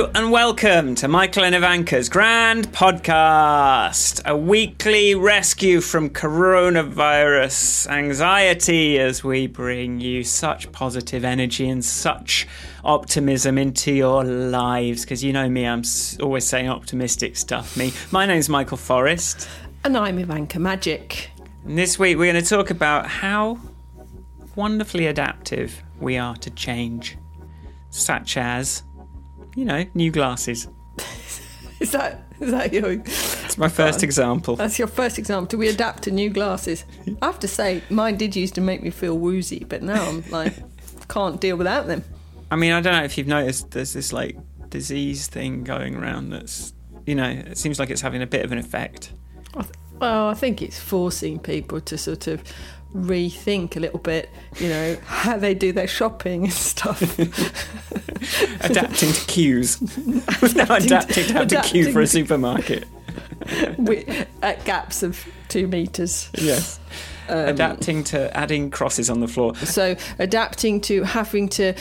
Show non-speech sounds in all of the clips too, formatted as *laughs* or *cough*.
Hello and welcome to Michael and Ivanka's Grand Podcast, a weekly rescue from coronavirus anxiety as we bring you such positive energy and such optimism into your lives. Because you know me, I'm always saying optimistic stuff. Me, my name's Michael Forrest, And I'm Ivanka Magic. and this week we're going to talk about how wonderfully adaptive we are to change, such as, you know, new glasses. *laughs* Is that is that your It's my first example. that's your first example? Do we adapt to new glasses? I have to say, mine did used to make me feel woozy, but now I'm *laughs* like can't deal without them. I mean, I don't know if you've noticed there's this like disease thing going around that's, you know, it seems like it's having a bit of an effect. I th- Well, I think it's forcing people to sort of rethink a little bit, you know, how they do their shopping and stuff. *laughs* Adapting to queues. We've now adapting to have to queue for a supermarket. *laughs* at gaps of two meters. Yes. Um, adapting to adding crosses on the floor. So, adapting to having to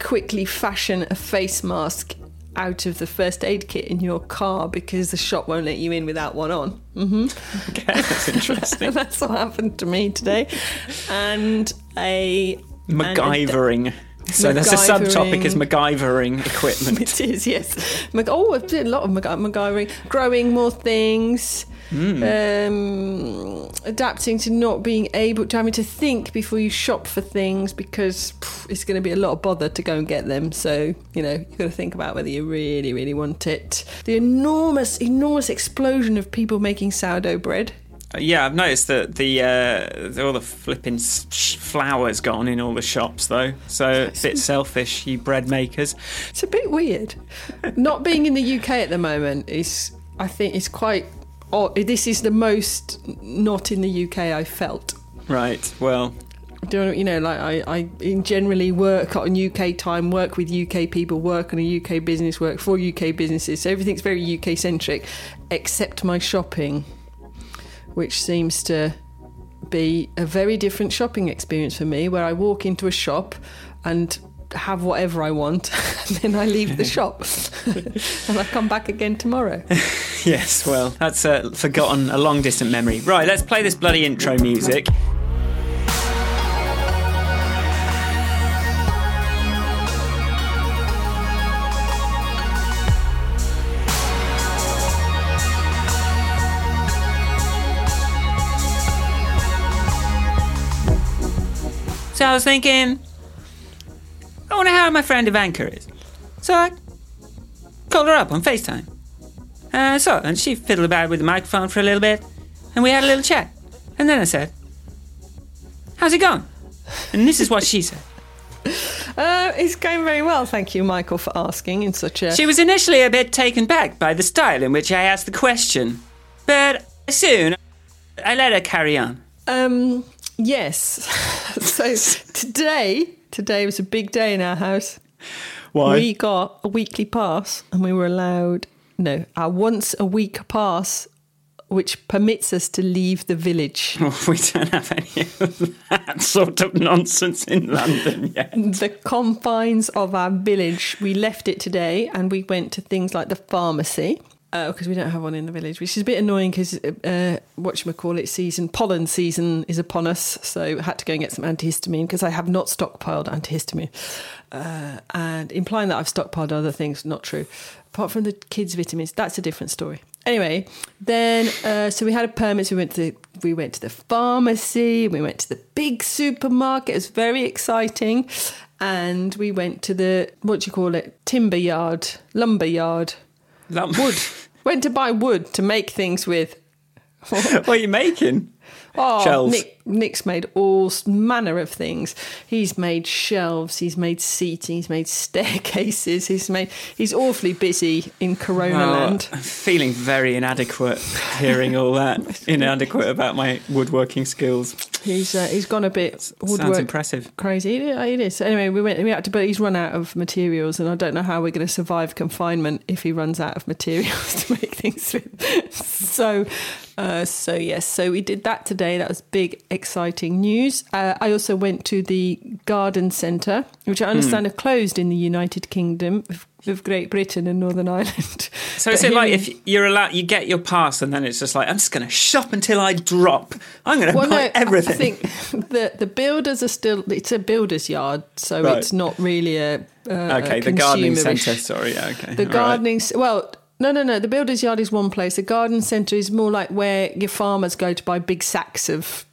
quickly fashion a face mask out of the first aid kit in your car because the shop won't let you in without one on. Mm-hmm. *laughs* Okay, that's interesting. *laughs* That's what happened to me today. And a. MacGyvering. So that's a subtopic is MacGyvering. *laughs* Equipment. It is, yes. Mac- oh, I did a lot of Mac- MacGyvering. Growing more things. Hmm. Um, adapting to not being able to having to think before you shop for things because pff, it's going to be a lot of bother to go and get them. So you know you've got to think about whether you really, really want it. The enormous, enormous explosion of people making sourdough bread. Yeah, I've noticed that the uh, all the flipping flowers gone in all the shops though. So it's a bit selfish, you bread makers. It's a bit weird. Not being in the UK at the moment is, I think, is quite. odd. this is the most not in the UK I felt. Right. Well, Do you know, like I, I generally work on UK time, work with UK people, work on a UK business, work for UK businesses. So everything's very UK centric, except my shopping, which seems to be a very different shopping experience for me, where I walk into a shop and have whatever I want, *laughs* and then I leave the shop, *laughs* and I come back again tomorrow. *laughs* yes. Well, that's uh, forgotten a long distant memory. Right. Let's play this bloody intro music. So I was thinking, I wonder how my friend Ivanka is. So I called her up on FaceTime. Uh, so, and she fiddled about with the microphone for a little bit, and we had a little chat. And then I said, How's it going? And this is what she said. *laughs* Uh, it's going very well, thank you, Michael, for asking in such a. She was initially a bit taken back by the style in which I asked the question, but soon I let her carry on. Um, yes. *laughs* so *laughs* today, today was a big day in our house. Why? We got a weekly pass, and we were allowed no, our once a week pass, which permits us to leave the village. *laughs* Oh, we don't have any of that sort of nonsense in London yet. the confines of our village. We left it today, and we went to things like the pharmacy. Because we don't have one in the village, which is a bit annoying because uh, call it season, pollen season is upon us. So I had to go and get some antihistamine because I have not stockpiled antihistamine. Uh, and implying that I've stockpiled other things, not true. Apart from the kids' vitamins, that's a different story. Anyway, then uh, so we had a permit. So we went to the, we went to the pharmacy. We went to the big supermarket. It was very exciting, and we went to the what do you call it? Timber yard, lumber yard. That Wood. *laughs* went to buy wood to make things with. *laughs* what are you making? Oh, Shelves. Nick, Nick's made all manner of things. He's made shelves. He's made seating. He's made staircases. He's made. He's awfully busy in Corona Oh, land. I'm feeling very inadequate hearing all that. *laughs* inadequate about my woodworking skills. He's uh, he's gone a bit Sounds impressive. crazy. It is. So anyway, we went. We had to, but he's run out of materials, and I don't know how we're going to survive confinement if he runs out of materials *laughs* to make things with. *laughs* So Uh, so yes, so we did that today. That was big, exciting news. Uh, I also went to the garden centre, which I understand are closed in the United Kingdom of, Great Britain and Northern Ireland. *laughs* So is it like if you're allowed, you get your pass, and then it's just like I'm just going to shop until I drop. I'm going to Well, buy no, everything. I think the the builders are still. It's a builder's yard, so Right. it's not really a. Uh, okay, a the gardening centre. Sorry, yeah, okay. The all right. gardening, s well, no, no, no. The builder's yard is one place. The garden centre is more like where your farmers go to buy big sacks of,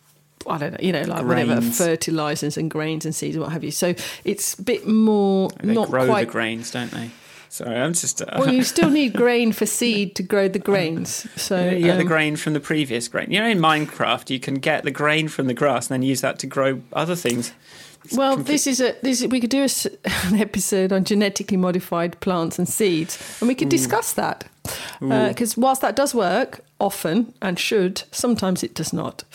I don't know, you know, like whatever fertilisers and grains and seeds and what have you. So it's a bit more They not grow quite. the grains, don't they? Sorry, I'm just. Uh, well, you still need *laughs* grain for seed to grow the grains. So get the um, grain from the previous grain. You know, in Minecraft, you can get the grain from the grass and then use that to grow other things. Well, this is a this. We could do a *laughs* an episode on genetically modified plants and seeds, and we could discuss that. Because whilst that does work often and should, sometimes it does not.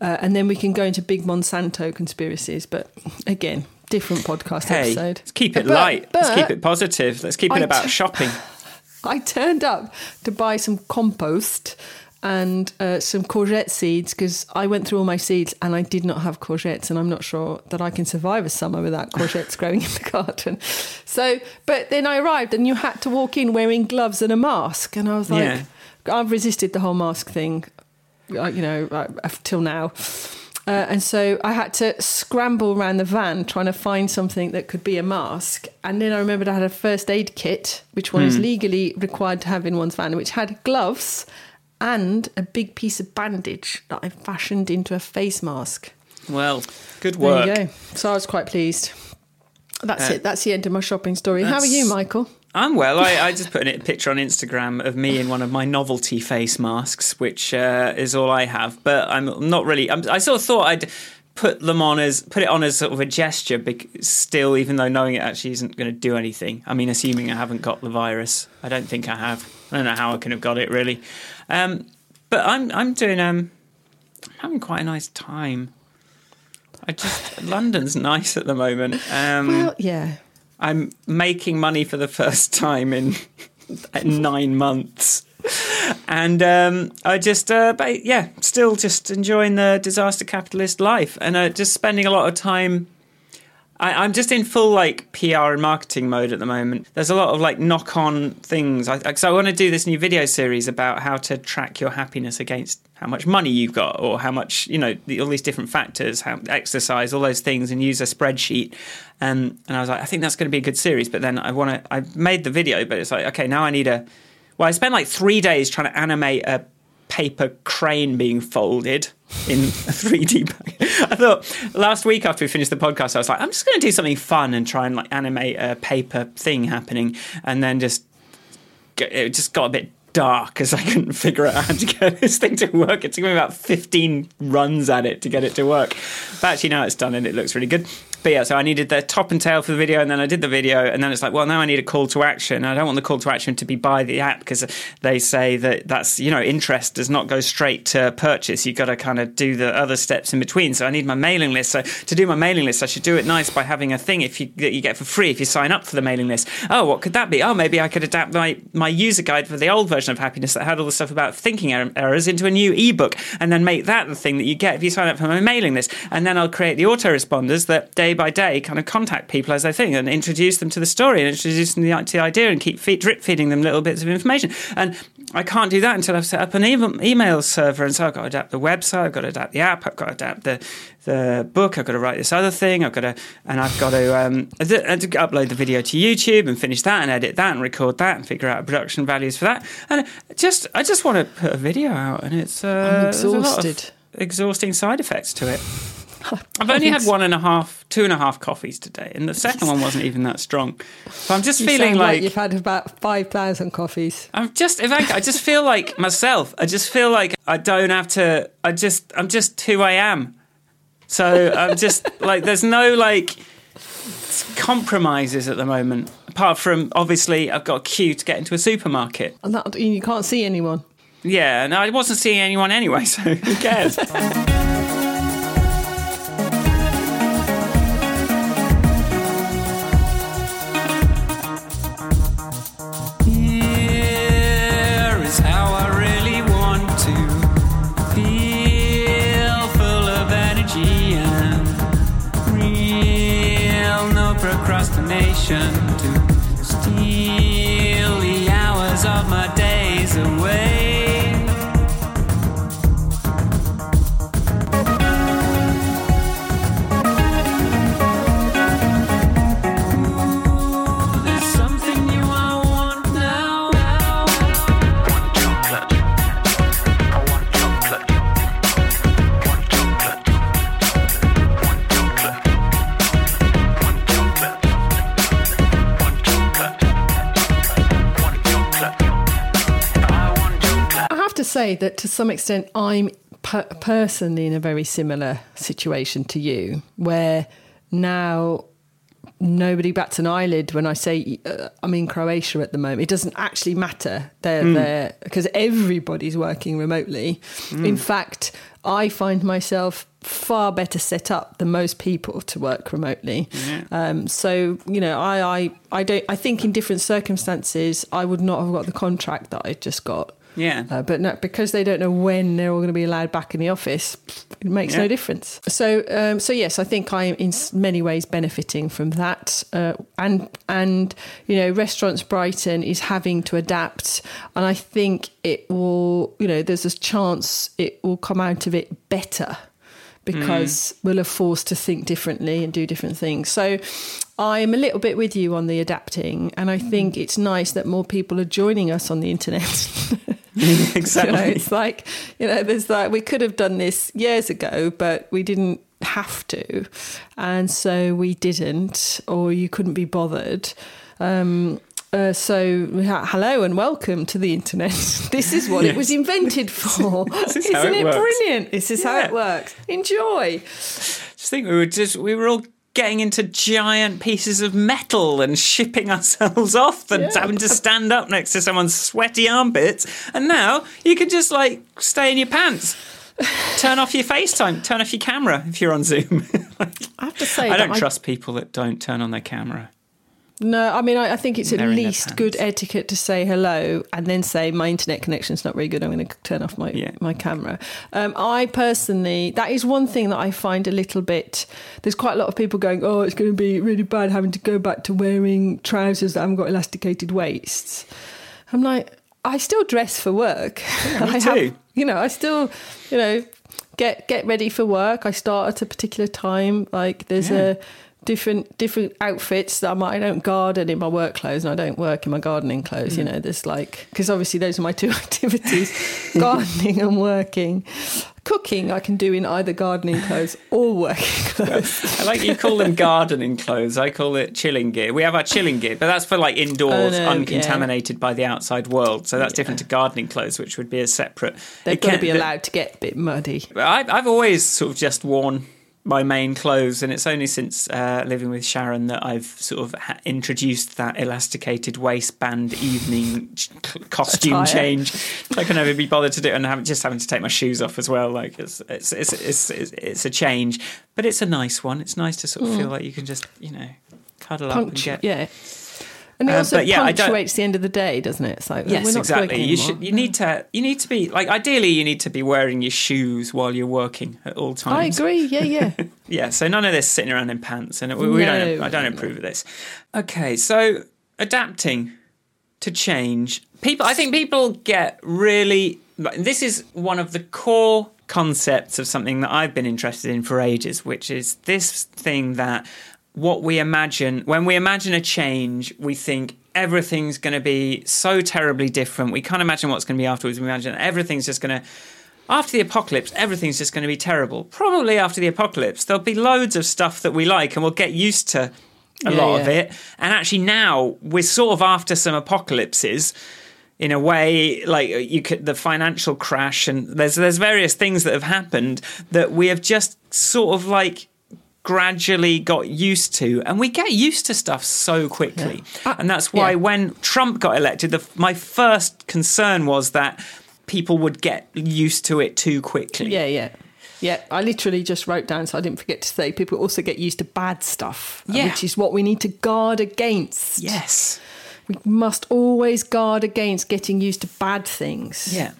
Uh, and then we can go into big Monsanto conspiracies, but again, different podcast Hey, episode. let's keep it But- light. let's keep it positive. Let's keep it I about t- shopping. *laughs* I turned up to buy some compost and uh, some courgette seeds because I went through all my seeds and I did not have courgettes, and I'm not sure that I can survive a summer without courgettes *laughs* growing in the garden. So, but then I arrived and you had to walk in wearing gloves and a mask, and I was like, Yeah. I've resisted the whole mask thing, uh, you know, uh, till now. Uh, and so I had to scramble around the van trying to find something that could be a mask. And then I remembered I had a first aid kit, which one is legally required to have in one's van, which had gloves and a big piece of bandage that I fashioned into a face mask. Well, good work. There you go. So I was quite pleased. That's Uh, it. That's the end of my shopping story. How are you, Michael? I'm well. I, I just put a picture on Instagram of me in one of my novelty face masks, which uh, is all I have. But I'm not really. I'm, I sort of thought I'd put them on as put it on as sort of a gesture, bec- still, even though knowing it actually isn't going to do anything. I mean, assuming I haven't got the virus, I don't think I have. I don't know how I can have got it really. Um, but I'm I'm doing um having quite a nice time. I just London's *laughs* nice at the moment. Um, Well, yeah. I'm making money for the first time in nine months. And um, I just, uh, ba- yeah, still just enjoying the disaster capitalist life and uh, just spending a lot of time. I, I'm just in full like PR and marketing mode at the moment. There's a lot of like knock on things. I- so I want to do this new video series about how to track your happiness against how much money you've got or how much, you know, the, all these different factors, how exercise, all those things, and use a spreadsheet. Um, and I was like, I think that's going to be a good series. But then I want to, I made the video, but it's like, okay, now I need a. Well, I spent like three days trying to animate a paper crane being folded in a *laughs* 3D bag. I thought last week after we finished the podcast, I was like, I'm just going to do something fun and try and like animate a paper thing happening, and then just it just got a bit dark because I couldn't figure out how to *laughs* get this thing to work. It took me about 15 runs at it to get it to work. But actually, now it's done and it looks really good. But yeah, so I needed the top and tail for the video, and then I did the video, and then it's like, well, now I need a call to action. I don't want the call to action to be buy the app because they say that that's you know interest does not go straight to purchase. You've got to kind of do the other steps in between. So I need my mailing list. So to do my mailing list, I should do it nice by having a thing if you that you get for free if you sign up for the mailing list. Oh, what could that be? Oh, maybe I could adapt my my user guide for the old version of happiness that had all the stuff about thinking er- errors into a new ebook, and then make that the thing that you get if you sign up for my mailing list. And then I'll create the autoresponders that day by day kind of contact people as they think and introduce them to the story and introduce them to the idea and keep feed, drip feeding them little bits of information. And I can't do that until I've set up an email, server. And so I've got to adapt the website, I've got to adapt the app, I've got to adapt the the book, I've got to write this other thing, I've got to, and I've got to, um, I did- upload the video to YouTube and finish that and edit that and record that and figure out production values for that. And just, I just want to put a video out, and it's uh, there's a lot of exhausting side effects to it. I've only had one and a half, two and a half coffees today, and the second one wasn't even that strong. So I'm just You feeling sound like you've had about five thousand coffees. I'm just Ivanka. I just feel like myself. I just feel like I don't have to. I just I'm just who I am. So I'm just *laughs* like there's no like compromises at the moment. Apart from obviously I've got a queue to get into a supermarket. And that, you can't see anyone. Yeah, and I wasn't seeing anyone anyway, so who cares? *laughs* temptation to say that to some extent, I'm per- personally in a very similar situation to you, where now nobody bats an eyelid when I say uh, I'm in Croatia at the moment. It doesn't actually matter. They're there because everybody's working remotely. In fact, I find myself far better set up than most people to work remotely. Um, so you know, I, I I don't. I think in different circumstances, I would not have got the contract that I just got. Yeah. Uh, but no, because they don't know when they're all going to be allowed back in the office, it makes Yeah. no difference. So, um, so yes, I think I'm in many ways benefiting from that. Uh, and and you know, restaurants Brighton is having to adapt, and I think it will. You know, there's a chance it will come out of it better because we'll have forced to think differently and do different things. So I'm a little bit with you on the adapting, and I think it's nice that more people are joining us on the internet. *laughs* exactly. *laughs* *laughs* You know, it's like, you know, there's like, we could have done this years ago, but we didn't have to. And so we didn't, or you couldn't be bothered. Um, uh, so, hello and welcome to the internet. *laughs* this is what it was invented for. is Isn't it it brilliant? This is how it works. Enjoy. Just think we were just we were all getting into giant pieces of metal and shipping *laughs* ourselves off and Yeah. having to stand up next to someone's sweaty armpits. And now you can just like stay in your pants. Turn off your FaceTime, turn off your camera if you're on Zoom. *laughs* I have to say, I don't trust people that don't turn on their camera. No, I mean, I, I think it's at They're in their least good etiquette to say hello and then say my internet connection's not very good. I'm going to turn off my Yeah. my camera. Um, I personally, that is one thing that I find a little bit. There's quite a lot of people going, "Oh, it's going to be really bad having to go back to wearing trousers that haven't got elasticated waists." I'm like, I still dress for work. me *laughs* I too. you know, I still, you know, get get ready for work. I start at a particular time. Like there's Yeah. a different different outfits that I might I don't garden in my work clothes and I don't work in my gardening clothes. You mm. know, there's like because obviously those are my *laughs* two activities: gardening and working. Cooking I can do in either gardening clothes or working *laughs* clothes. I like you call them gardening clothes. I call it chilling gear. We have our chilling gear, but that's for like oh, indoors, Oh, no, uncontaminated by the outside world. So that's different to gardening clothes, which would be a separate. They've it got to can't- be allowed to get a bit muddy. I've, I've always sort of just worn my main clothes, and it's only since uh, living with Sharon that I've sort of ha- introduced that elasticated waistband evening ch- costume change. I can never be bothered to do it, and having, just having to take my shoes off as well. Like it's it's it's it's, it's, it's a change, but it's a nice one. It's nice to sort of feel like you can just you know cuddle up and get. yeah. And it Uh, also yeah, punctuates the end of the day, doesn't it? It's like Yes, exactly. You should. You need to. You need to be like. Ideally, you need to be wearing your shoes while you're working at all times. I agree. Yeah, yeah. *laughs* Yeah, so none of this sitting around in pants, and we, we don't. I don't no. approve of this. Okay, so adapting to change. People, I think people get really. This is one of the core concepts of something that I've been interested in for ages, which is this thing that what we imagine when we imagine a change, we think everything's going to be so terribly different. We can't imagine what's going to be afterwards. We imagine everything's just going to after the apocalypse, everything's just going to be terrible. Probably after the apocalypse, there'll be loads of stuff that we like and we'll get used to a Yeah, lot of it. And actually, now we're sort of after some apocalypses in a way like uh, you could the financial crash and there's there's various things that have happened that we have just sort of like gradually got used to and we get used to stuff so quickly Uh, and that's why yeah. when Trump got elected the, my first concern was that people would get used to it too quickly Yeah, yeah. Yeah, I literally just wrote down so I didn't forget to say people also get used to bad stuff, uh, Yeah. which is what we need to guard against. yes We must always guard against getting used to bad things. yeah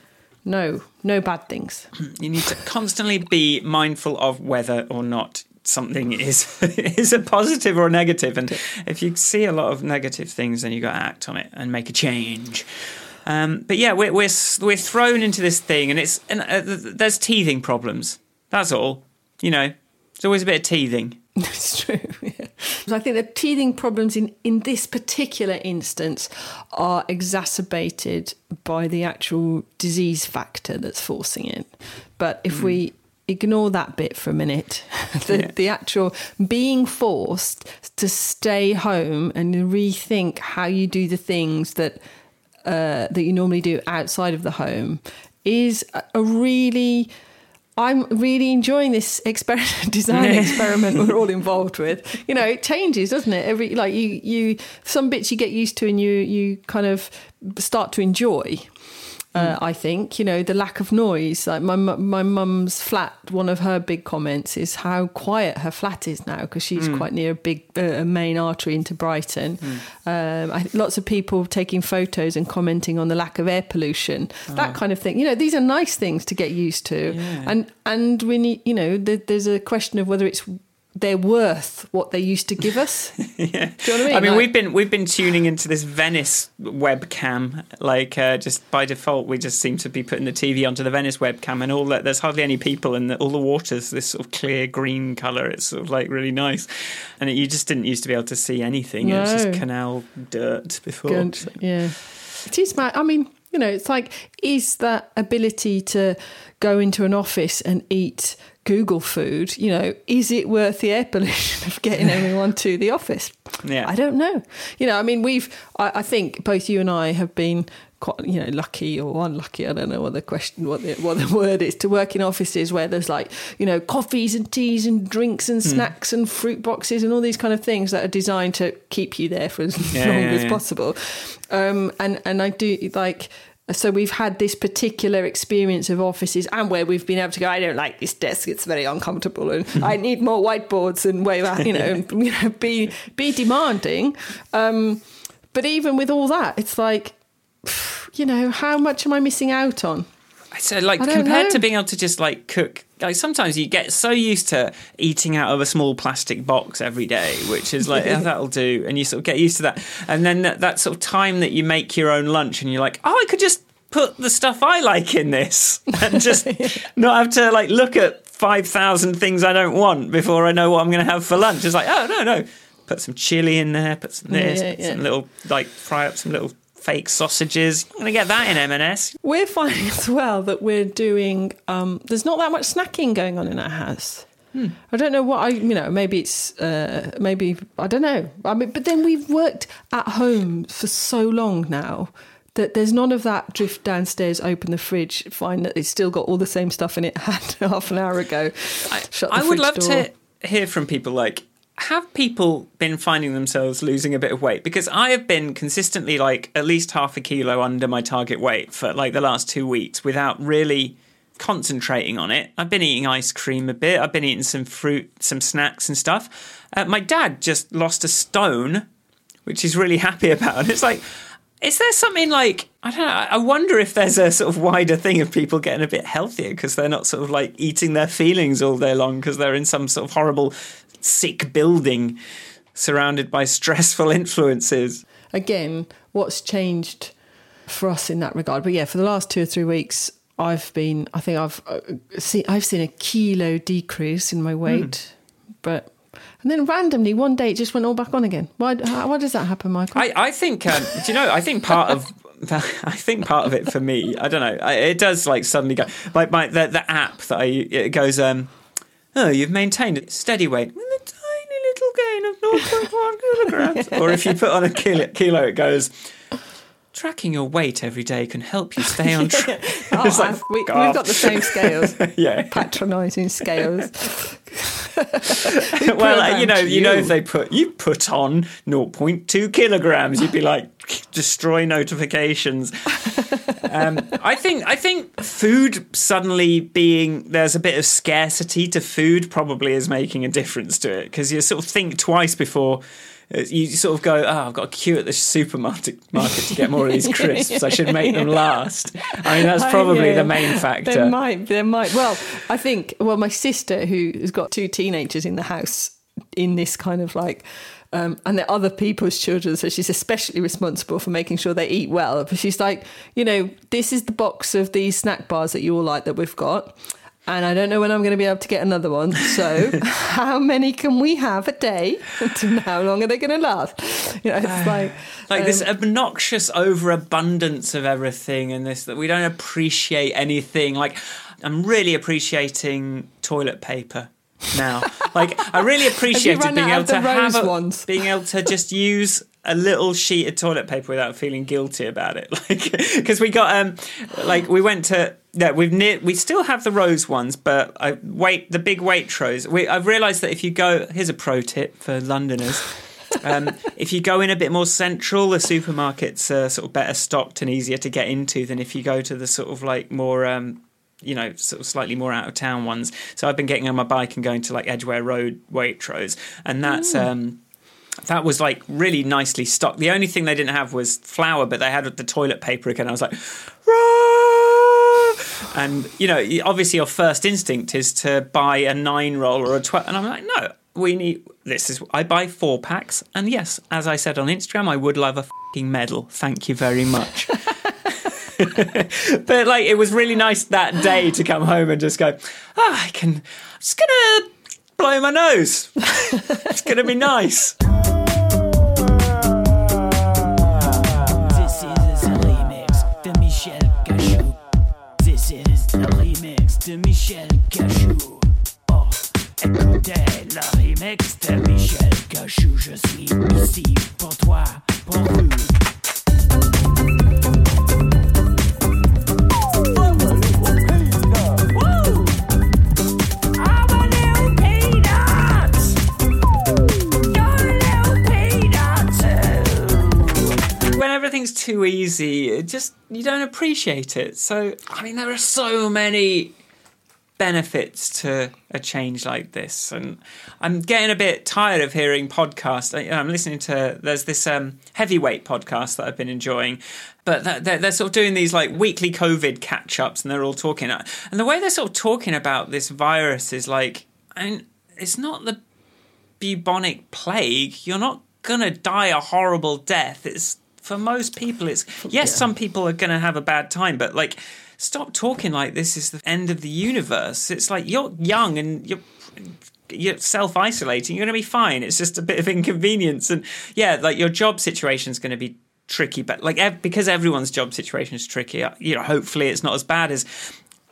No, no bad things. *clears throat* you need to constantly be mindful of whether or not something is *laughs* is a positive or a negative, and if you see a lot of negative things, then you got to act on it and make a change. Um, but yeah, we're, we're we're thrown into this thing, and it's and uh, there's teething problems. That's all. You know, there's always a bit of teething. *laughs* It's true. Yeah. So I think the teething problems in, in this particular instance are exacerbated by the actual disease factor that's forcing it. But if we ignore that bit for a minute, *laughs* the, Yeah. the actual being forced to stay home and rethink how you do the things that uh, that you normally do outside of the home is a- really I'm really enjoying this experiment, *laughs* design experiment we're all *laughs* involved with. You know, it changes, doesn't it? Every like you, you some bits you get used to and you you kind of start to enjoy. Uh, I think you know the lack of noise. Like my my mum's flat, one of her big comments is how quiet her flat is now because she's quite near a big uh, a main artery into Brighton. Um, I, lots of people taking photos and commenting on the lack of air pollution, that kind of thing. You know, these are nice things to get used to, Yeah. and and we need you know there, there's a question of whether it's they're worth what they used to give us. yeah. *laughs* Do you know what I mean? I mean, Like- we've been we've been tuning into this Venice webcam. Like, uh, just by default, we just seem to be putting the TV onto the Venice webcam, and all that. There's hardly any people, and the, all the water's this sort of clear green color. It's sort of like really nice, and it, you just didn't used to be able to see anything. It was just canal dirt before. Good. So- Yeah. It is mad. I mean, you know, it's like, is that ability to go into an office and eat Google food, you know, is it worth the air pollution *laughs* of getting everyone to the office? Yeah. I don't know. You know, I mean, we've, I, I think both you and I have been quite, you know, lucky or unlucky. I don't know what the question, what the, what the *laughs* word is to work in offices where there's like, you know, coffees and teas and drinks and snacks and fruit boxes and all these kind of things that are designed to keep you there for as *laughs* Yeah, long yeah, as yeah. possible. Um, and, and I do like, so we've had this particular experience of offices and where we've been able to go, I don't like this desk, it's very uncomfortable and I need more whiteboards and wave out, *laughs* you know, and, you know, be be demanding. Um, but even with all that, it's like, *sighs* you know, how much am I missing out on? So, like, compared know. to being able to just like cook, like sometimes you get so used to eating out of a small plastic box every day, which is like, *laughs* oh, that'll do. And you sort of get used to that. And then that, that sort of time that you make your own lunch and you're like, oh, I could just put the stuff I like in this *laughs* and just *laughs* not have to like look at 5,000 things I don't want before I know what I'm going to have for lunch. It's like, oh, no, no. Put some chili in there, put some this, yeah, put some little, like, fry up some little fake sausages. I'm going to get that in M&S. We're finding as well that we're doing, um, there's not that much snacking going on in our house. I don't know what I, you know, maybe it's, uh, maybe, I don't know. I mean, but then we've worked at home for so long now that there's none of that drift downstairs, open the fridge, find that it's still got all the same stuff in it had *laughs* half an hour ago. the I would love door. to hear from people like have people been finding themselves losing a bit of weight because I have been consistently like at least half a kilo under my target weight for like the last 2 weeks without really concentrating on it. I've been eating ice cream a bit. I've been eating some fruit, some snacks and stuff. Uh, my dad just lost a stone, which he's really *laughs* happy about. And it's like is there something like I don't know? I wonder if there's a sort of wider thing of people getting a bit healthier because they're not sort of like eating their feelings all day long because they're in some sort of horrible sick building surrounded by stressful *laughs* influences. again, what's changed for us in that regard? But yeah, for the last two or three weeks, I've been. I think I've uh, seen. I've seen a kilo decrease in my weight, but and then randomly one day it just went all back on again. Why? How, why does that happen, Michael? I, I think, um, do you know? I think part of. *laughs* I think part of it for me, I don't know. I, it does like suddenly go like my the, the app that I it goes. um Oh, you've maintained a steady weight with a tiny little gain of *laughs* 0.1 kilograms. or if you put on a kilo, kilo, it goes. Tracking your weight every day can help you stay on *laughs* track. Oh, like, we, we've got the same scales. *laughs* yeah. Patronising scales. *laughs* well, you know, programmed you know, if they put you put on 0.2 kilograms, you'd be like destroy notifications. um, I think I think food suddenly being there's a bit of scarcity to food probably is making a difference to it because you sort of think twice before You sort of go, oh, I've got a queue at the supermarket market to get more of these *laughs* crisps. I should make them last. I mean, that's probably the main factor. There might, there might. Well, I think. Well, my sister, who has got two teenagers in the house, in this kind of like. Um, and they're other people's children, so she's especially responsible for making sure they eat well. But she's like, you know, this is the box of these snack bars that you all like that we've got, and I don't know when I'm going to be able to get another one. So, *laughs* how many can we have a day? *laughs* And how long are they going to last? You know, it's like, like this um, obnoxious overabundance of everything and this that we don't appreciate anything like i'm really appreciating toilet paper now *laughs* like i really appreciated being able to have a, ones? being able to just use a little sheet of toilet paper without feeling guilty about it *laughs* like because we got um like we went to yeah we've near we still have the rose ones but i wait the big waitrose we i've realized that if you go here's a pro tip for londoners *laughs* um, if you go in a bit more central, the supermarkets are sort of better stocked and easier to get into than if you go to the sort of like more, um, you know, sort of slightly more out of town ones. So I've been getting on my bike and going to like Edgware Road Waitrose, and that's. Um, that was like really nicely stocked. The only thing they didn't have was flour, but they had the toilet paper again. I was like, "Rah!" and you know, obviously your first instinct is to buy a nine roll or a twelve, and I'm like, no, we need this. Is I buy four packs, and yes, as I said on Instagram, I would love a fucking medal. Thank you very much. *laughs* but like, it was really nice that day to come home and just go, ah, I can. I'm just gonna blow my nose. it's gonna be nice. Michel Cachou. Oh, écoutez le remix de Michel Cachou. Je suis ici pour toi, pour vous. Everything's too easy, just you don't appreciate it. So I mean, there are so many benefits to a change like this, and I'm getting a bit tired of hearing podcasts. I'm listening to there's this um, heavyweight podcast that I've been enjoying, but they're, they're sort of doing these like weekly COVID catch ups, and they're all talking, and the way they're sort of talking about this virus is like, I mean, it's not the bubonic plague, you're not gonna die a horrible death. It's for most people. It's yes, some people are gonna have a bad time, but like, stop talking like this is the end of the universe. It's like you're young and you're. You're self isolating. You're going to be fine. It's just a bit of inconvenience, and yeah, like your job situation is going to be tricky. But like ev- because everyone's job situation is tricky, you know, hopefully it's not as bad as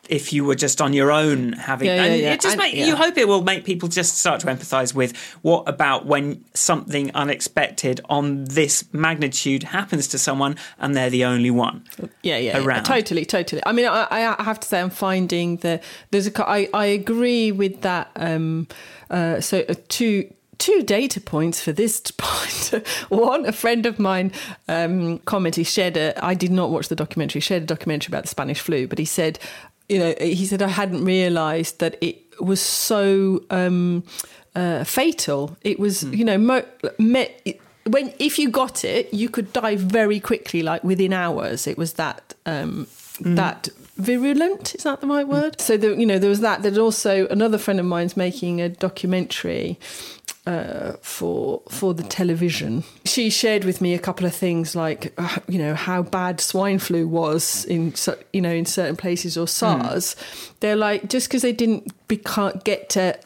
if you were just on your own having Yeah, yeah, and yeah. it just And- make you hope it will make people just start to empathize with what about when something unexpected on this magnitude happens to someone and they're the only one yeah, yeah, yeah, around. totally, totally. I mean, I, I have to say, I'm finding that there's a. I, I agree with that. Um, uh, so uh, two two data points for this *laughs* point. One, a friend of mine um, commented. He shared a. I did not watch the documentary. He shared a documentary about the Spanish flu, but he said, you know, he said I hadn't realised that it was so. Um, uh, fatal. It was, you know, mo- me- when if you got it, you could die very quickly, like within hours. It was that um, that virulent. Is that the right word? So the, you know, there was that. There's also another friend of mine's making a documentary uh, for for the television. She shared with me a couple of things like uh, you know how bad swine flu was in you know in certain places or SARS. They're like just because they didn't beca- get to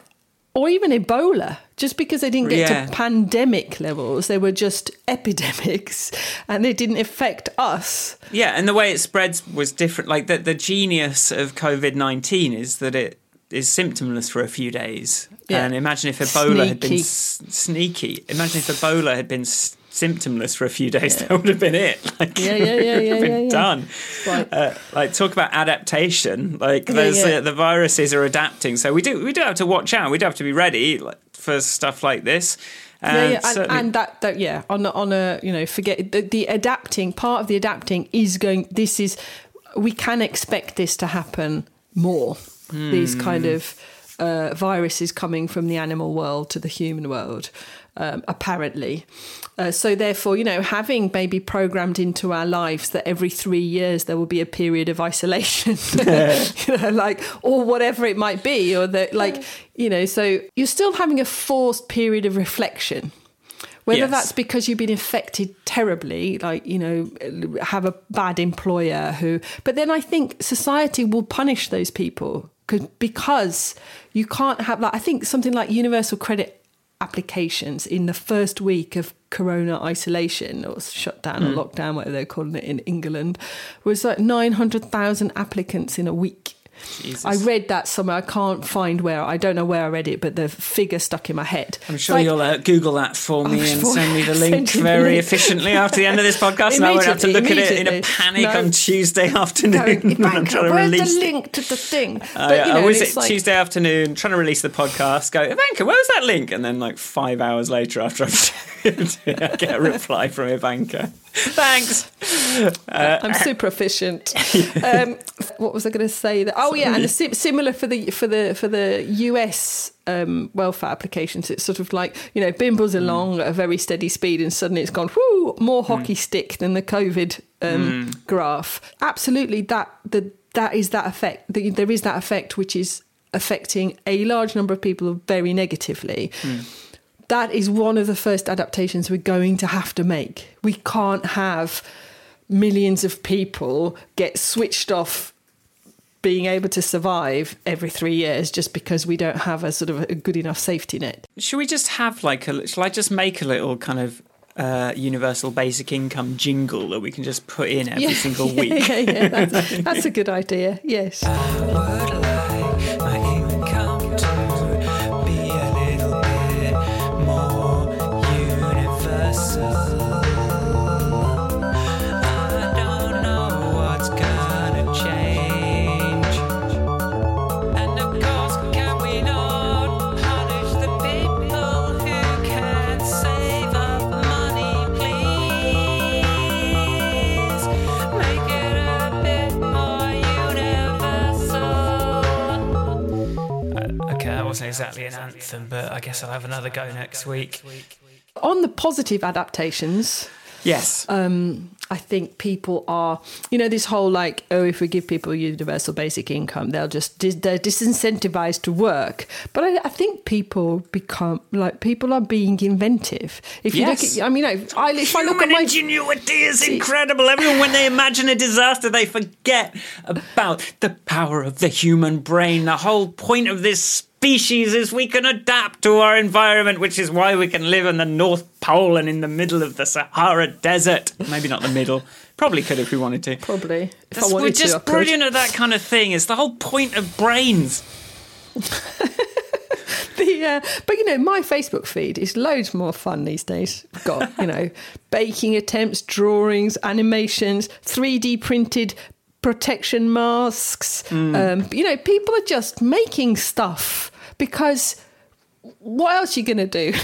or even Ebola, just because they didn't get Yeah. to pandemic levels, they were just epidemics and they didn't affect us. yeah and the way it spreads was different like the, the genius of covid-19 is that it is symptomless for a few days Yeah. and imagine if ebola had been Sneaky. s- sneaky imagine if ebola had been s- symptomless for a few days that would have been it *laughs* like Yeah, yeah, yeah, *laughs* it would yeah, have been yeah, yeah. done Right. uh, like talk about adaptation like there's yeah. Uh, the viruses are adapting so we do we do have to watch out we do have to be ready like, for stuff like this yeah, And yeah, and, and that, that, yeah, on a, on a, you know, forget the, the adapting part of the adapting is going. This is, we can expect this to happen more. These kind of uh, viruses coming from the animal world to the human world. Um, apparently. Uh, so therefore, you know, having maybe programmed into our lives that every three years there will be a period of isolation, *laughs* you *laughs* know, like or whatever it might be, or that like you know, so you're still having a forced period of reflection. Whether Yes. that's because you've been affected terribly, like, you know, have a bad employer who, but then I think society will punish those people because you can't have, like, I think something like universal credit applications in the first week of corona isolation or shutdown or hmm. lockdown, whatever they're calling it in England, was like 900,000 applicants in a week. Jesus. I read that somewhere. I can't find where. I don't know where I read it, but the figure stuck in my head. I'm sure Like- you'll uh, Google that for me *laughs* and sure- send me the *laughs* link you the very link. efficiently after the end of this podcast. And I won't have to look at it in a panic no. on Tuesday afternoon Going, *laughs* when I'm trying to release the link to the thing? But, I, you know, was it's it like- Tuesday afternoon trying to release the podcast. Go, Ivanka, where was that link? And then like five hours later, after I've I get a reply from Ivanka. *laughs* Thanks. I'm super efficient. *laughs* Um, what was I going to say? That oh yeah, and sim- similar for the for the for the US um, welfare applications. It's sort of like you know bimbles along at a very steady speed, and suddenly it's gone whoo more hockey stick than the COVID um, graph. Absolutely, that the that is that effect. The, there is that effect which is affecting a large number of people very negatively. That is one of the first adaptations we're going to have to make. We can't have millions of people get switched off being able to survive every three years just because we don't have a sort of a good enough safety net. Should we just have like a? Shall I just make a little kind of uh, universal basic income jingle that we can just put in every single *laughs* week? Yeah, yeah, that's, that's a *laughs* good idea. Yes. Exactly an anthem, but I guess I'll have another go next week. On the positive adaptations, Yes. um, I think people are, you know, this whole like, oh, if we give people universal basic income, they'll just dis- they're disincentivized to work. But I, I think people become like people are being inventive. If you Yes. look at, I mean, I, I if I look at Human my ingenuity is incredible. Everyone, when they imagine a disaster, they forget about the power of the human brain. The whole point of this species is we can adapt to our environment, which is why we can live in the North Pole and in the middle of the Sahara Desert. Maybe not the middle. Probably could if we wanted to. probably if That's- I wanted we're to, I just could. brilliant at that kind of thing. It's the whole point of brains. *laughs* The, uh, but you know, my Facebook feed is loads more fun these days. We've Got *laughs* you know, baking attempts, drawings, animations, three D printed protection masks. Um, you know, people are just making stuff because what else are you going to do? *laughs*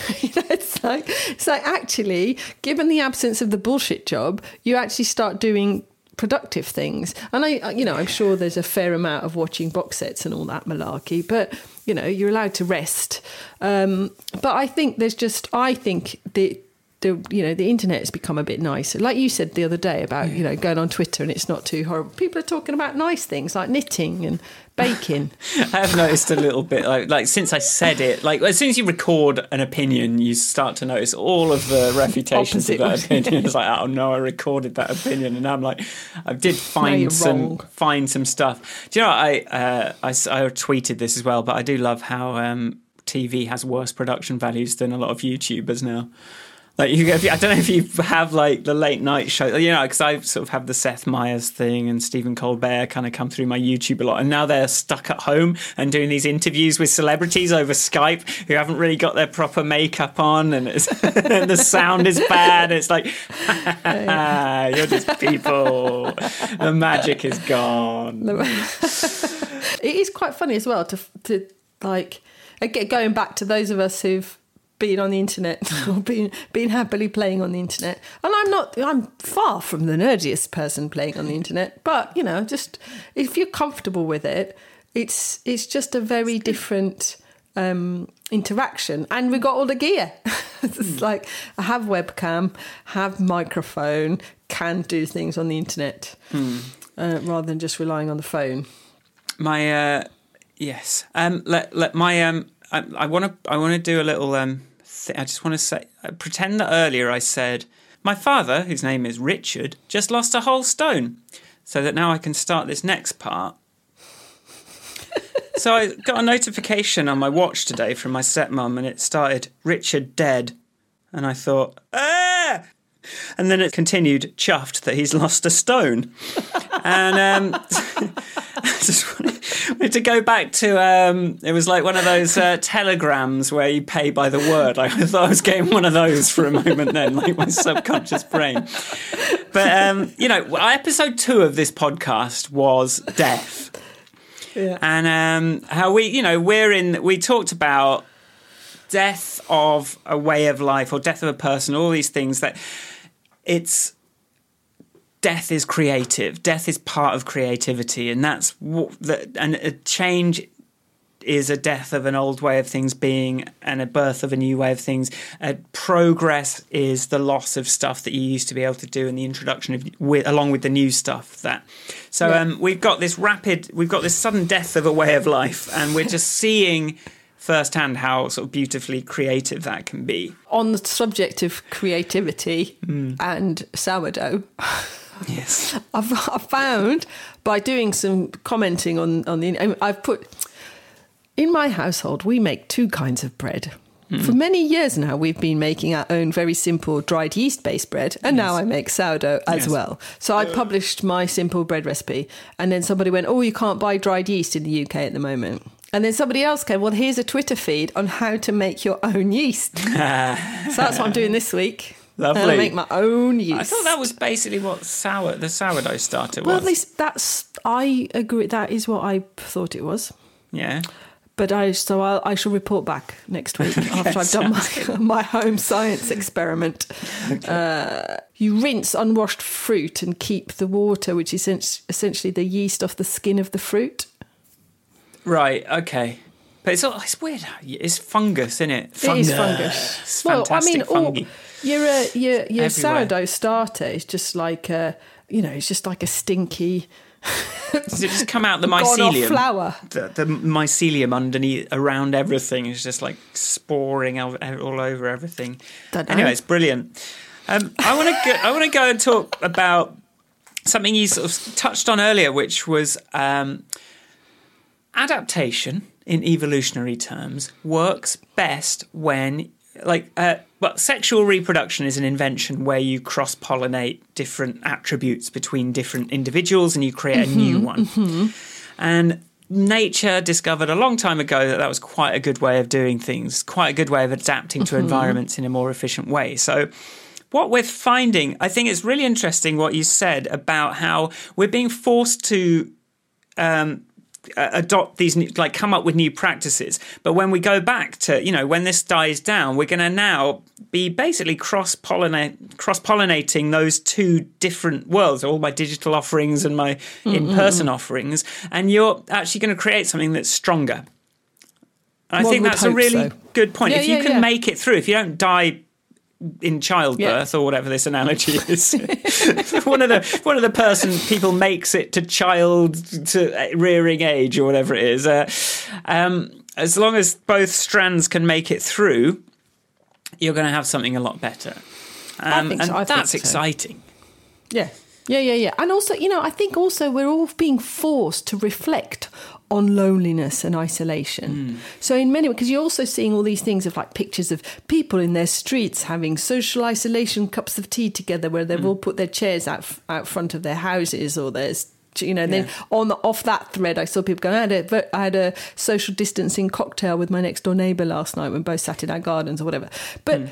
it's like it's like actually, given the absence of the bullshit job, you actually start doing productive things. And I, you know, I'm sure there's a fair amount of watching box sets and all that malarkey, but you know, you're allowed to rest. Um, but I think there's just, I think the the you know the internet has become a bit nicer. Like you said the other day about you know going on Twitter and it's not too horrible. People are talking about nice things like knitting and baking. *laughs* I have noticed a little bit, like, like since I said it, like as soon as you record an opinion, you start to notice all of the refutations of Opposite that opinion. It's like, *laughs* oh no, I recorded that opinion, and I'm like, I did find some wrong. find some stuff. Do you know? What? I, uh, I I tweeted this as well, but I do love how um, TV has worse production values than a lot of YouTubers now. Like you, I don't know if you have like the late night show, you know, because I sort of have the Seth Meyers thing and Stephen Colbert kind of come through my YouTube a lot, and now they're stuck at home and doing these interviews with celebrities over Skype who haven't really got their proper makeup on, and, *laughs* and the sound is bad. It's like *laughs* you're just people. The magic is gone. *laughs* It is quite funny as well to to like again, going back to those of us who've been on the internet *laughs* or been been happily playing on the internet. And I'm not I'm far from the nerdiest person playing on the internet, but you know, just if you're comfortable with it, it's it's just a very different um, interaction, and we got all the gear. *laughs* it's Hmm. like I have webcam, have microphone, can do things on the internet Hmm. uh, rather than just relying on the phone. My uh, yes. Um, let let my um. I want to I want to do a little um. I just want to say uh, pretend that earlier I said my father, whose name is Richard, just lost a whole stone, so that now I can start this next part. so I got a notification on my watch today from my stepmom, and it started Richard dead, and I thought ah. And then it continued, chuffed that he's lost a stone. and um, I *laughs* just wanted, to go back to um, it was like one of those uh, telegrams where you pay by the word. Like, I *laughs* thought I was getting one of those for a moment then, like my subconscious brain. But um, you know, episode two of this podcast was death, Yeah. and um, how we, you know, we're in. We talked about death of a way of life or death of a person, all these things that it's death is creative. Death is part of creativity, and that's what the, and a change is a death of an old way of things being and a birth of a new way of things. Uh, progress is the loss of stuff that you used to be able to do and the introduction of with, along with the new stuff that. So Yeah. um, we've got this rapid, we've got this sudden death of a way of life, and we're just seeing firsthand how sort of beautifully creative that can be. On the subject of creativity Hmm. and sourdough, Yes. *laughs* I've, I've found by doing some commenting on on the I've put in my household we make two kinds of bread. For many years now, we've been making our own very simple dried yeast based bread, and now I make sourdough as Yes. well. So I published my simple bread recipe, and then somebody went, "Oh, you can't buy dried yeast in the UK at the moment." And then somebody else came, "Well, here's a Twitter feed on how to make your own yeast." *laughs* so that's what I'm doing this week. Lovely. And I make my own yeast. I thought that was basically what sour the sourdough starter Well, was. Well, at least that's I agree. That is what I thought it was. yeah. But I so I'll, I shall report back next week *laughs* after I've done my, *laughs* my home science experiment. Uh, you rinse unwashed fruit and keep the water, which is essentially the yeast off the skin of the fruit. Right. Okay. But it's it's weird. It's fungus, isn't it? It is fungus. It's well, I mean, all, fungi. your uh, your your sourdough starter is just like a you know, it's just like a stinky *laughs* Does it just come out the mycelium? flower. The, the mycelium underneath, around everything is just like sporing all, all over everything. Anyway, it's brilliant. Um, I want to go. I want to go and talk about something you sort of touched on earlier, which was um, adaptation in evolutionary terms works best when like uh, well sexual reproduction is an invention where you cross pollinate different attributes between different individuals and you create a new one. and nature discovered a long time ago that that was quite a good way of doing things quite a good way of adapting to environments in a more efficient way. So what we're finding i think it's really interesting what you said about how we're being forced to um, uh, adopt these new, like come up with new practices. But when we go back to you know when this dies down we're going to now be basically cross pollinate cross pollinating those two different worlds all my digital offerings and my in-person offerings. And you're actually going to create something that's stronger. And i One think that's a really so. good point. Yeah, if you yeah, can yeah. make it through if you don't die in childbirth or whatever this analogy *laughs* is. *laughs* one of the one of the person people makes it to child to rearing age or whatever it is. Uh, um, as long as both strands can make it through, you're going to have something a lot better. Um, and so, that's so. exciting. Yeah. Yeah, yeah, yeah. And also, you know, I think also we're all being forced to reflect on loneliness and isolation. Hmm. So in many ways, because you're also seeing all these things of like pictures of people in their streets having social isolation cups of tea together where they've hmm. all put their chairs out out front of their houses or there's you know, and then on the, off that thread, I saw people going. I had, a, I had a social distancing cocktail with my next door neighbour last night. when both sat in our gardens or whatever. But hmm.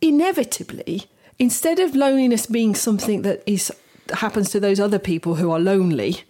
inevitably, instead of loneliness being something that is happens to those other people who are lonely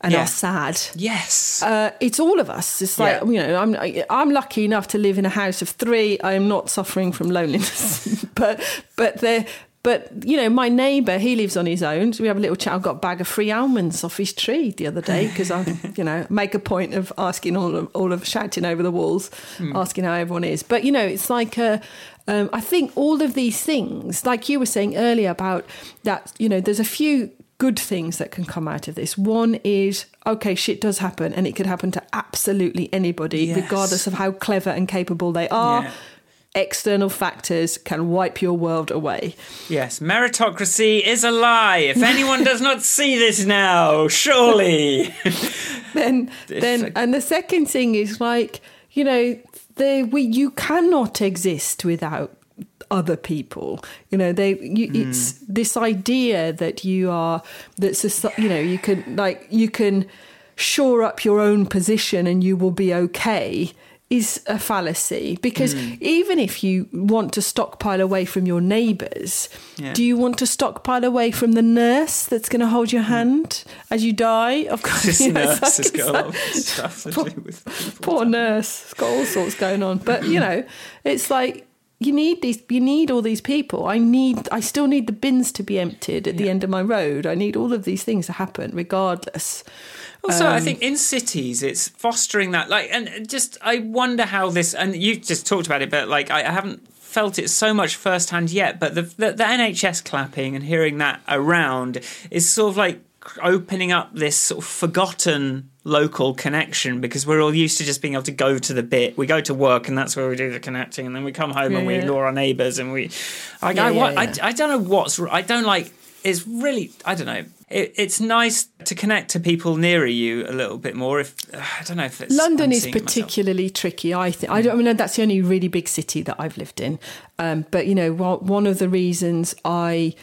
and Yeah. are sad, Yes. uh, it's all of us. It's like Yeah. you know, I'm I'm lucky enough to live in a house of three. I am not suffering from loneliness, *laughs* but but there. But you know, my neighbour, he lives on his own. So we have a little chat. I got a bag of free almonds off his tree the other day because I, *laughs* you know, make a point of asking all of all of shouting over the walls, asking how everyone is. But you know, it's like a. Um, I think all of these things, like you were saying earlier about that, you know, there's a few good things that can come out of this. One is okay, shit does happen, and it could happen to absolutely anybody, Yes. regardless of how clever and capable they are. Yeah. External factors can wipe your world away. Yes, meritocracy is a lie. If anyone does not see this now, surely. *laughs* Then, then, and the second thing is like, you know, the we you cannot exist without other people. You know, they you, hmm. it's this idea that you are that you know you can like you can shore up your own position and you will be okay is a fallacy because hmm. even if you want to stockpile away from your neighbours, Yeah. do you want to stockpile away from the nurse that's going to hold your hmm. hand as you die? Of course, This you know, nurse has got a lot of like- stuff to poor, do with people. poor nurse. It's got all sorts going on. But you know, it's like you need these. You need all these people. I need. I still need the bins to be emptied at the end of my road. I need all of these things to happen, regardless. Also, I Um, think in cities, it's fostering that. Like, and just I wonder how this. And you just talked about it, but like I, I haven't felt it so much firsthand yet. But the, the the NHS clapping and hearing that around is sort of like opening up this sort of forgotten local connection because we're all used to just being able to go to the bit. We go to work and that's where we do the connecting, and then we come home and we Yeah, yeah. ignore our neighbours and we. Like, Yeah, I, yeah, what, yeah. I, I don't know what's. I don't like. It's really. I don't know. It, it's nice to connect to people nearer you a little bit more. If I don't know if it's London I'm is seeing it myself. particularly tricky. I think I don't I mean that's the only really big city that I've lived in. Um, but you know, one one of the reasons I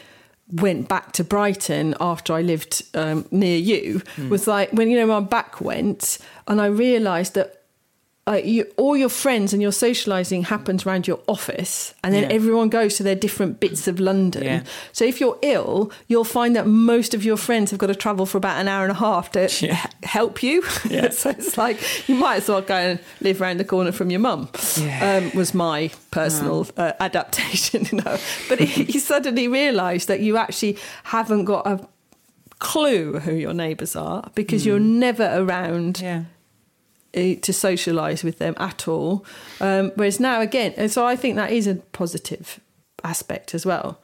went back to Brighton after I lived um, near you Hmm. was like when you know my back went, and I realised that. Uh, you, all your friends and your socialising happens around your office, and then Yeah. everyone goes to their different bits of London. Yeah. So if you're ill, you'll find that most of your friends have got to travel for about an hour and a half to *laughs* Yeah. h- help you. *laughs* So it's like you might as well go and live around the corner from your mum. Um, was my personal uh, adaptation, *laughs* you know. But you suddenly realise that you actually haven't got a clue who your neighbours are because you're never around Yeah. Uh, to socialise with them at all. Um, whereas now, again, and so I think that is a positive aspect as well.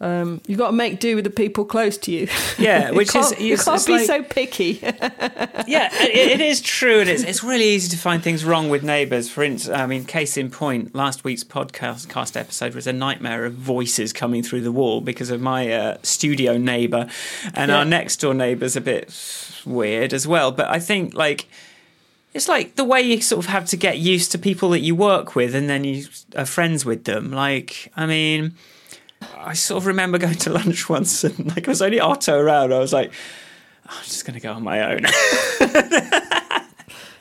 Um, you've got to make do with the people close to you. Yeah, *laughs* You which is- you can't be like- so picky. *laughs* yeah, it, it is true, and it's it's really easy to find things wrong with neighbours. For instance, I mean, case in point, last week's podcast cast episode was a nightmare of voices coming through the wall because of my uh, studio neighbour, and Yeah. our next door neighbour's a bit weird as well. But I think like. It's like the way you sort of have to get used to people that you work with and then you are friends with them. Like, I mean, I sort of remember going to lunch *laughs* once and like, it was only Otto around. I was like, "Oh, I'm just going to go on my own. *laughs* yeah,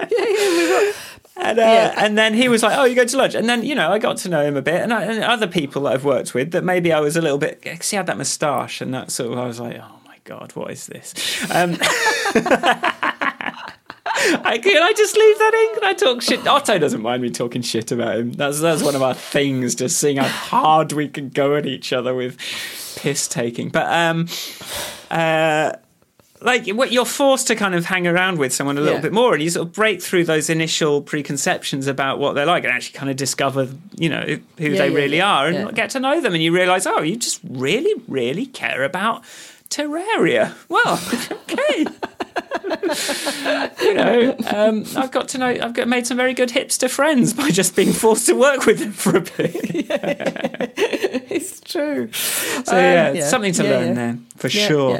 yeah, And, uh, Yeah. and then he was like, "Oh, you go to lunch," and then you know I got to know him a bit, and, I, and other people that I've worked with that maybe I was a little bit. Cause he had that moustache, and that sort of I was like, "Oh my god, what is this?" Um, *laughs* I, can I just leave that in? Can I talk shit? Otto doesn't mind me talking shit about him. That's that's one of our things, just seeing how hard we can go at each other with piss taking. But um, uh, like what you're forced to kind of hang around with someone a little Yeah. bit more, and you sort of break through those initial preconceptions about what they're like, and actually kind of discover, you know, who Yeah, they yeah, really are, and get to know them, and you realise, oh, you just really, really care about Terraria. Well, *laughs* okay. *laughs* you know, um, I've got to know. I've got made some very good hipster friends by just being forced to work with them for a bit. *laughs* it's true. So yeah, Um, yeah. something to Yeah, learn yeah. there for Yeah, sure.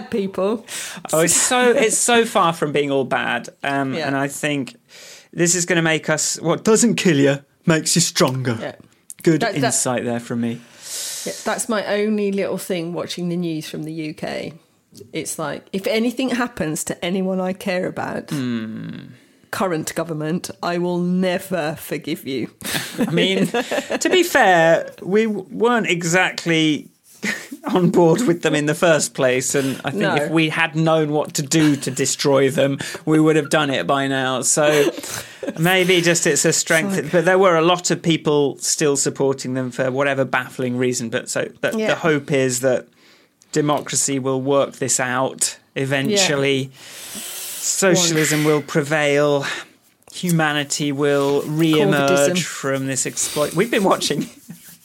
bad people. Oh, it's so it's so far from being all bad, um, Yeah. and I think this is going to make us. What doesn't kill you makes you stronger. Yeah. Good That- that- insight there from me. Yeah, that's my only little thing watching the news from the UK. It's like if anything happens to anyone I care about, current government, I will never forgive you. *laughs* I mean, to be fair, we weren't exactly on board with them in the first place, and I think No. if we had known what to do to destroy them, we would have done it by now. So *laughs* maybe just it's a strength, but there were a lot of people still supporting them for whatever baffling reason. But so but Yeah. the hope is that democracy will work this out eventually. Socialism will prevail. Humanity will re-emerge from this exploit. We've been watching.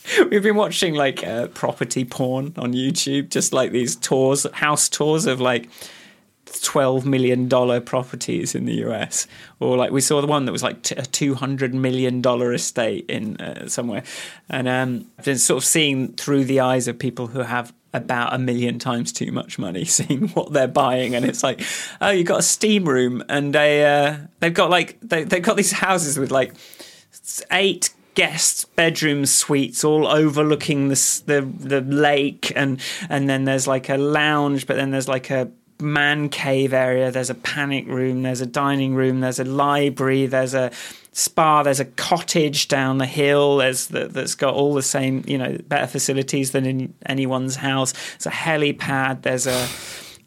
*laughs* We've been watching like uh, property porn on YouTube, just like these tours, house tours of like twelve million dollar properties in the US, or like we saw the one that was like t- a two hundred million dollar estate in uh, somewhere, and um, I've been sort of seeing through the eyes of people who have about a million times too much money, *laughs* seeing what they're buying, and it's like, oh, you got a steam room, and they uh, they've got like they they've got these houses with like eight guest bedroom suites all overlooking the, the the lake and and then there's like a lounge but then there's like a man cave area there's a panic room there's a dining room there's a library there's a spa there's a cottage down the hill there's the, that's got all the same you know better facilities than in anyone's house. There's a helipad there's a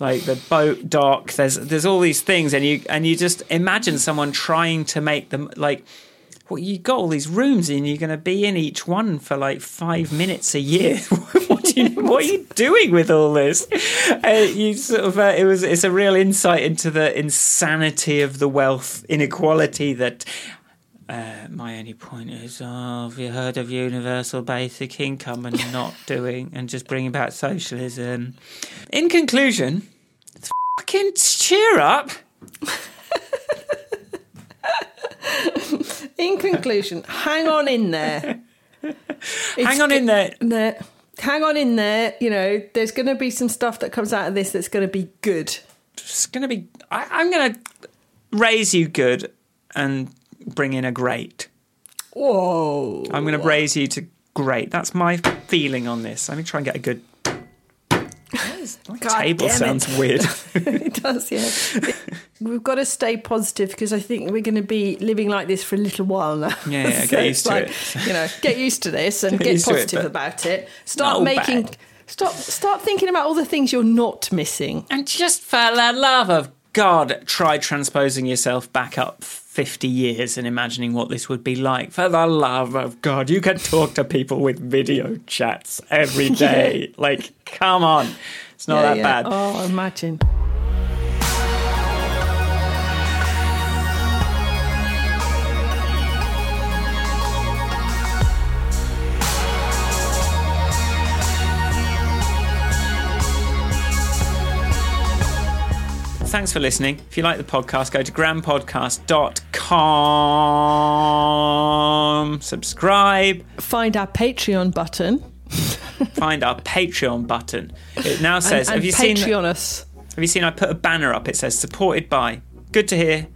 like the boat dock there's there's all these things and you and you just imagine someone trying to make them like well, you got all these rooms in. you're going to be in each one for like five *sighs* minutes a year. *laughs* what, do you, what are you doing with all this? Uh, you sort of, uh, it was, it's a real insight into the insanity of the wealth inequality that. Uh, my only point is, oh, have you heard of universal basic income and not *laughs* doing and just bringing back socialism? In conclusion, fucking cheer up. *laughs* In conclusion, hang on in there. *laughs* Hang on in there. there. Hang on in there. You know, there's going to be some stuff that comes out of this that's going to be good. it's going to be. I, I'm going to raise you good and bring in a great. Whoa. I'm going to raise you to great. That's my feeling on this. Let me try and get a good. God table sounds weird. *laughs* it does, yeah. *laughs* We've got to stay positive because I think we're going to be living like this for a little while now. Yeah, yeah, *laughs* So get used to like, it. You know, get used to this and Get get, to it, positive about it. Start making. bad. Stop. Start thinking about all the things you're not missing. and just for the love of God, try transposing yourself back up 50 years and imagining what this would be like. For the love of God, you can talk to people with video chats every day. Like, come on. It's not that bad. Oh, imagine. thanks for listening. If you like the podcast, go to grandpodcast.com. Subscribe. Find our Patreon button Find our Patreon button. It now says, and have you seen Patreon us. Have you seen I put a banner up? It says supported by Good to Hear,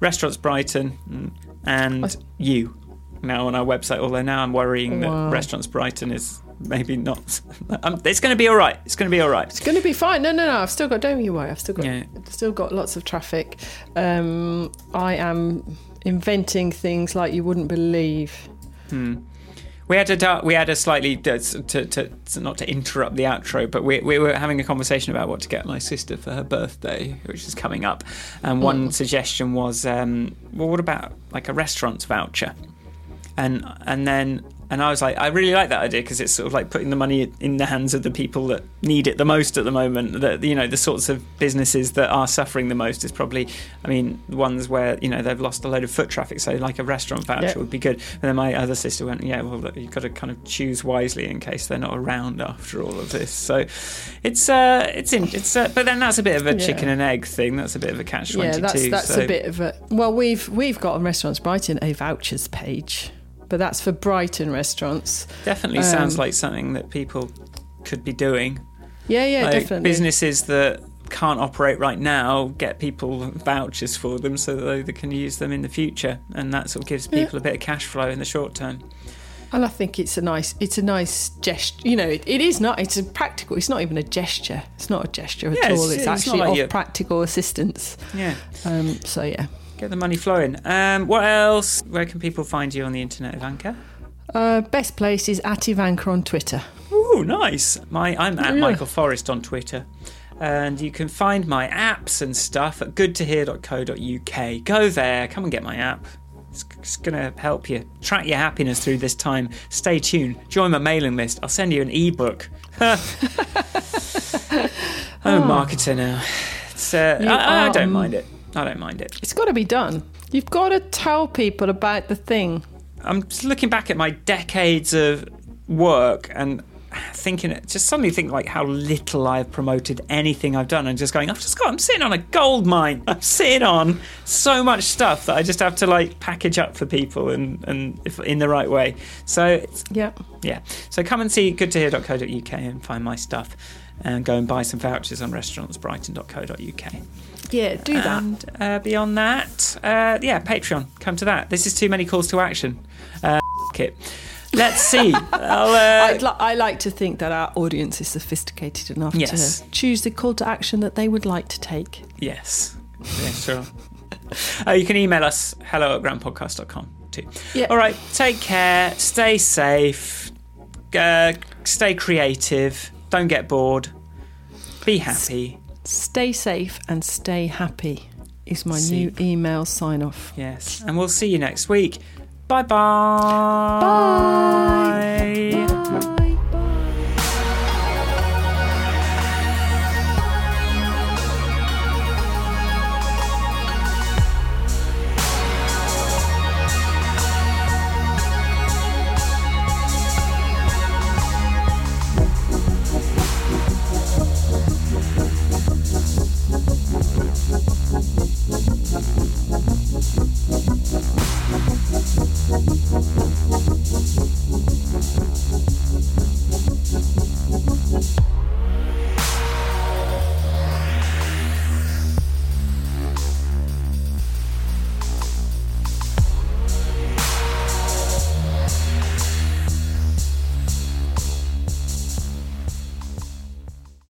Restaurants Brighton, and you. Now on our website, although now I'm worrying Wow. that Restaurants Brighton is maybe not. um, it's going to be all right. It's going to be all right. It's going to be fine. No, no, no. I've still got. Don't you worry. I've still got. Yeah. Still got lots of traffic. Um, I am inventing things like you wouldn't believe. We had a we had a slightly uh, to, to, to not to interrupt the outro, but we we were having a conversation about what to get my sister for her birthday, which is coming up, and one suggestion was, um, well, what about like a restaurant's voucher, and and then and I was like, I really like that idea because it's sort of like putting the money in the hands of the people that need it the most at the moment. That you know the sorts of businesses that are suffering the most is probably, I mean, ones where you know they've lost a load of foot traffic. So like a restaurant voucher Yeah. would be good. And then my other sister went, yeah, well you've got to kind of choose wisely in case they're not around after all of this. So it's uh it's in it's uh, but then that's a bit of a Yeah. chicken and egg thing. That's a bit of a catch twenty two. Yeah, that's that's so. a bit of a. Well, we've we've got on Restaurants Brighton a vouchers page, but that's for Brighton restaurants. Definitely sounds Um, like something that people could be doing. Yeah, yeah, like definitely. businesses that can't operate right now get people vouchers for them so that they can use them in the future, and that sort of gives Yeah. people a bit of cash flow in the short term. And I think it's a nice, it's a nice gesture. You know, it, it is not. It's a practical. It's not even a gesture. It's not a gesture at Yeah, it's- all. It's, it's actually like of practical assistance. Yeah, Um, so yeah. Get the money flowing. Um, what else? Where can people find you on the internet, Ivanka? Uh, best place is at Ivanka on Twitter. Ooh, nice. My I'm at Yeah. Michael Forrest on Twitter. And you can find my apps and stuff at goodtohear.co.uk. Go there, come and get my app. It's, it's going to help you track your happiness through this time. Stay tuned. Join my mailing list. I'll send you an ebook. *laughs* I'm a marketer now. Uh, I, I don't mind it. I don't mind it. It's got to be done. You've got to tell people about the thing. I'm just looking back at my decades of work and thinking, just suddenly think like how little I've promoted anything I've done, and just going, I've just got, I'm sitting on a gold mine. I'm sitting on so much stuff that I just have to like package up for people and and if, in the right way. So it's, Yeah. yeah, so come and see goodtohear.co.uk and find my stuff. And go and buy some vouchers on restaurantsbrighton.co.uk. Yeah, do that. And uh, beyond that, uh, yeah, Patreon. Come to that. This is too many calls to action. Uh, f- it. Let's see. I'll, uh, I'd li- I like to think that our audience is sophisticated enough Yes. to choose the call to action that they would like to take. yes. Yeah, sure. uh, you can email us hello at grandpodcast.com too. Yeah. All right. Take care. Stay safe. Uh, stay creative. Don't get bored. Be happy. Stay safe and stay happy is my See. new email sign off. Yes. And we'll see you next week. 拜拜。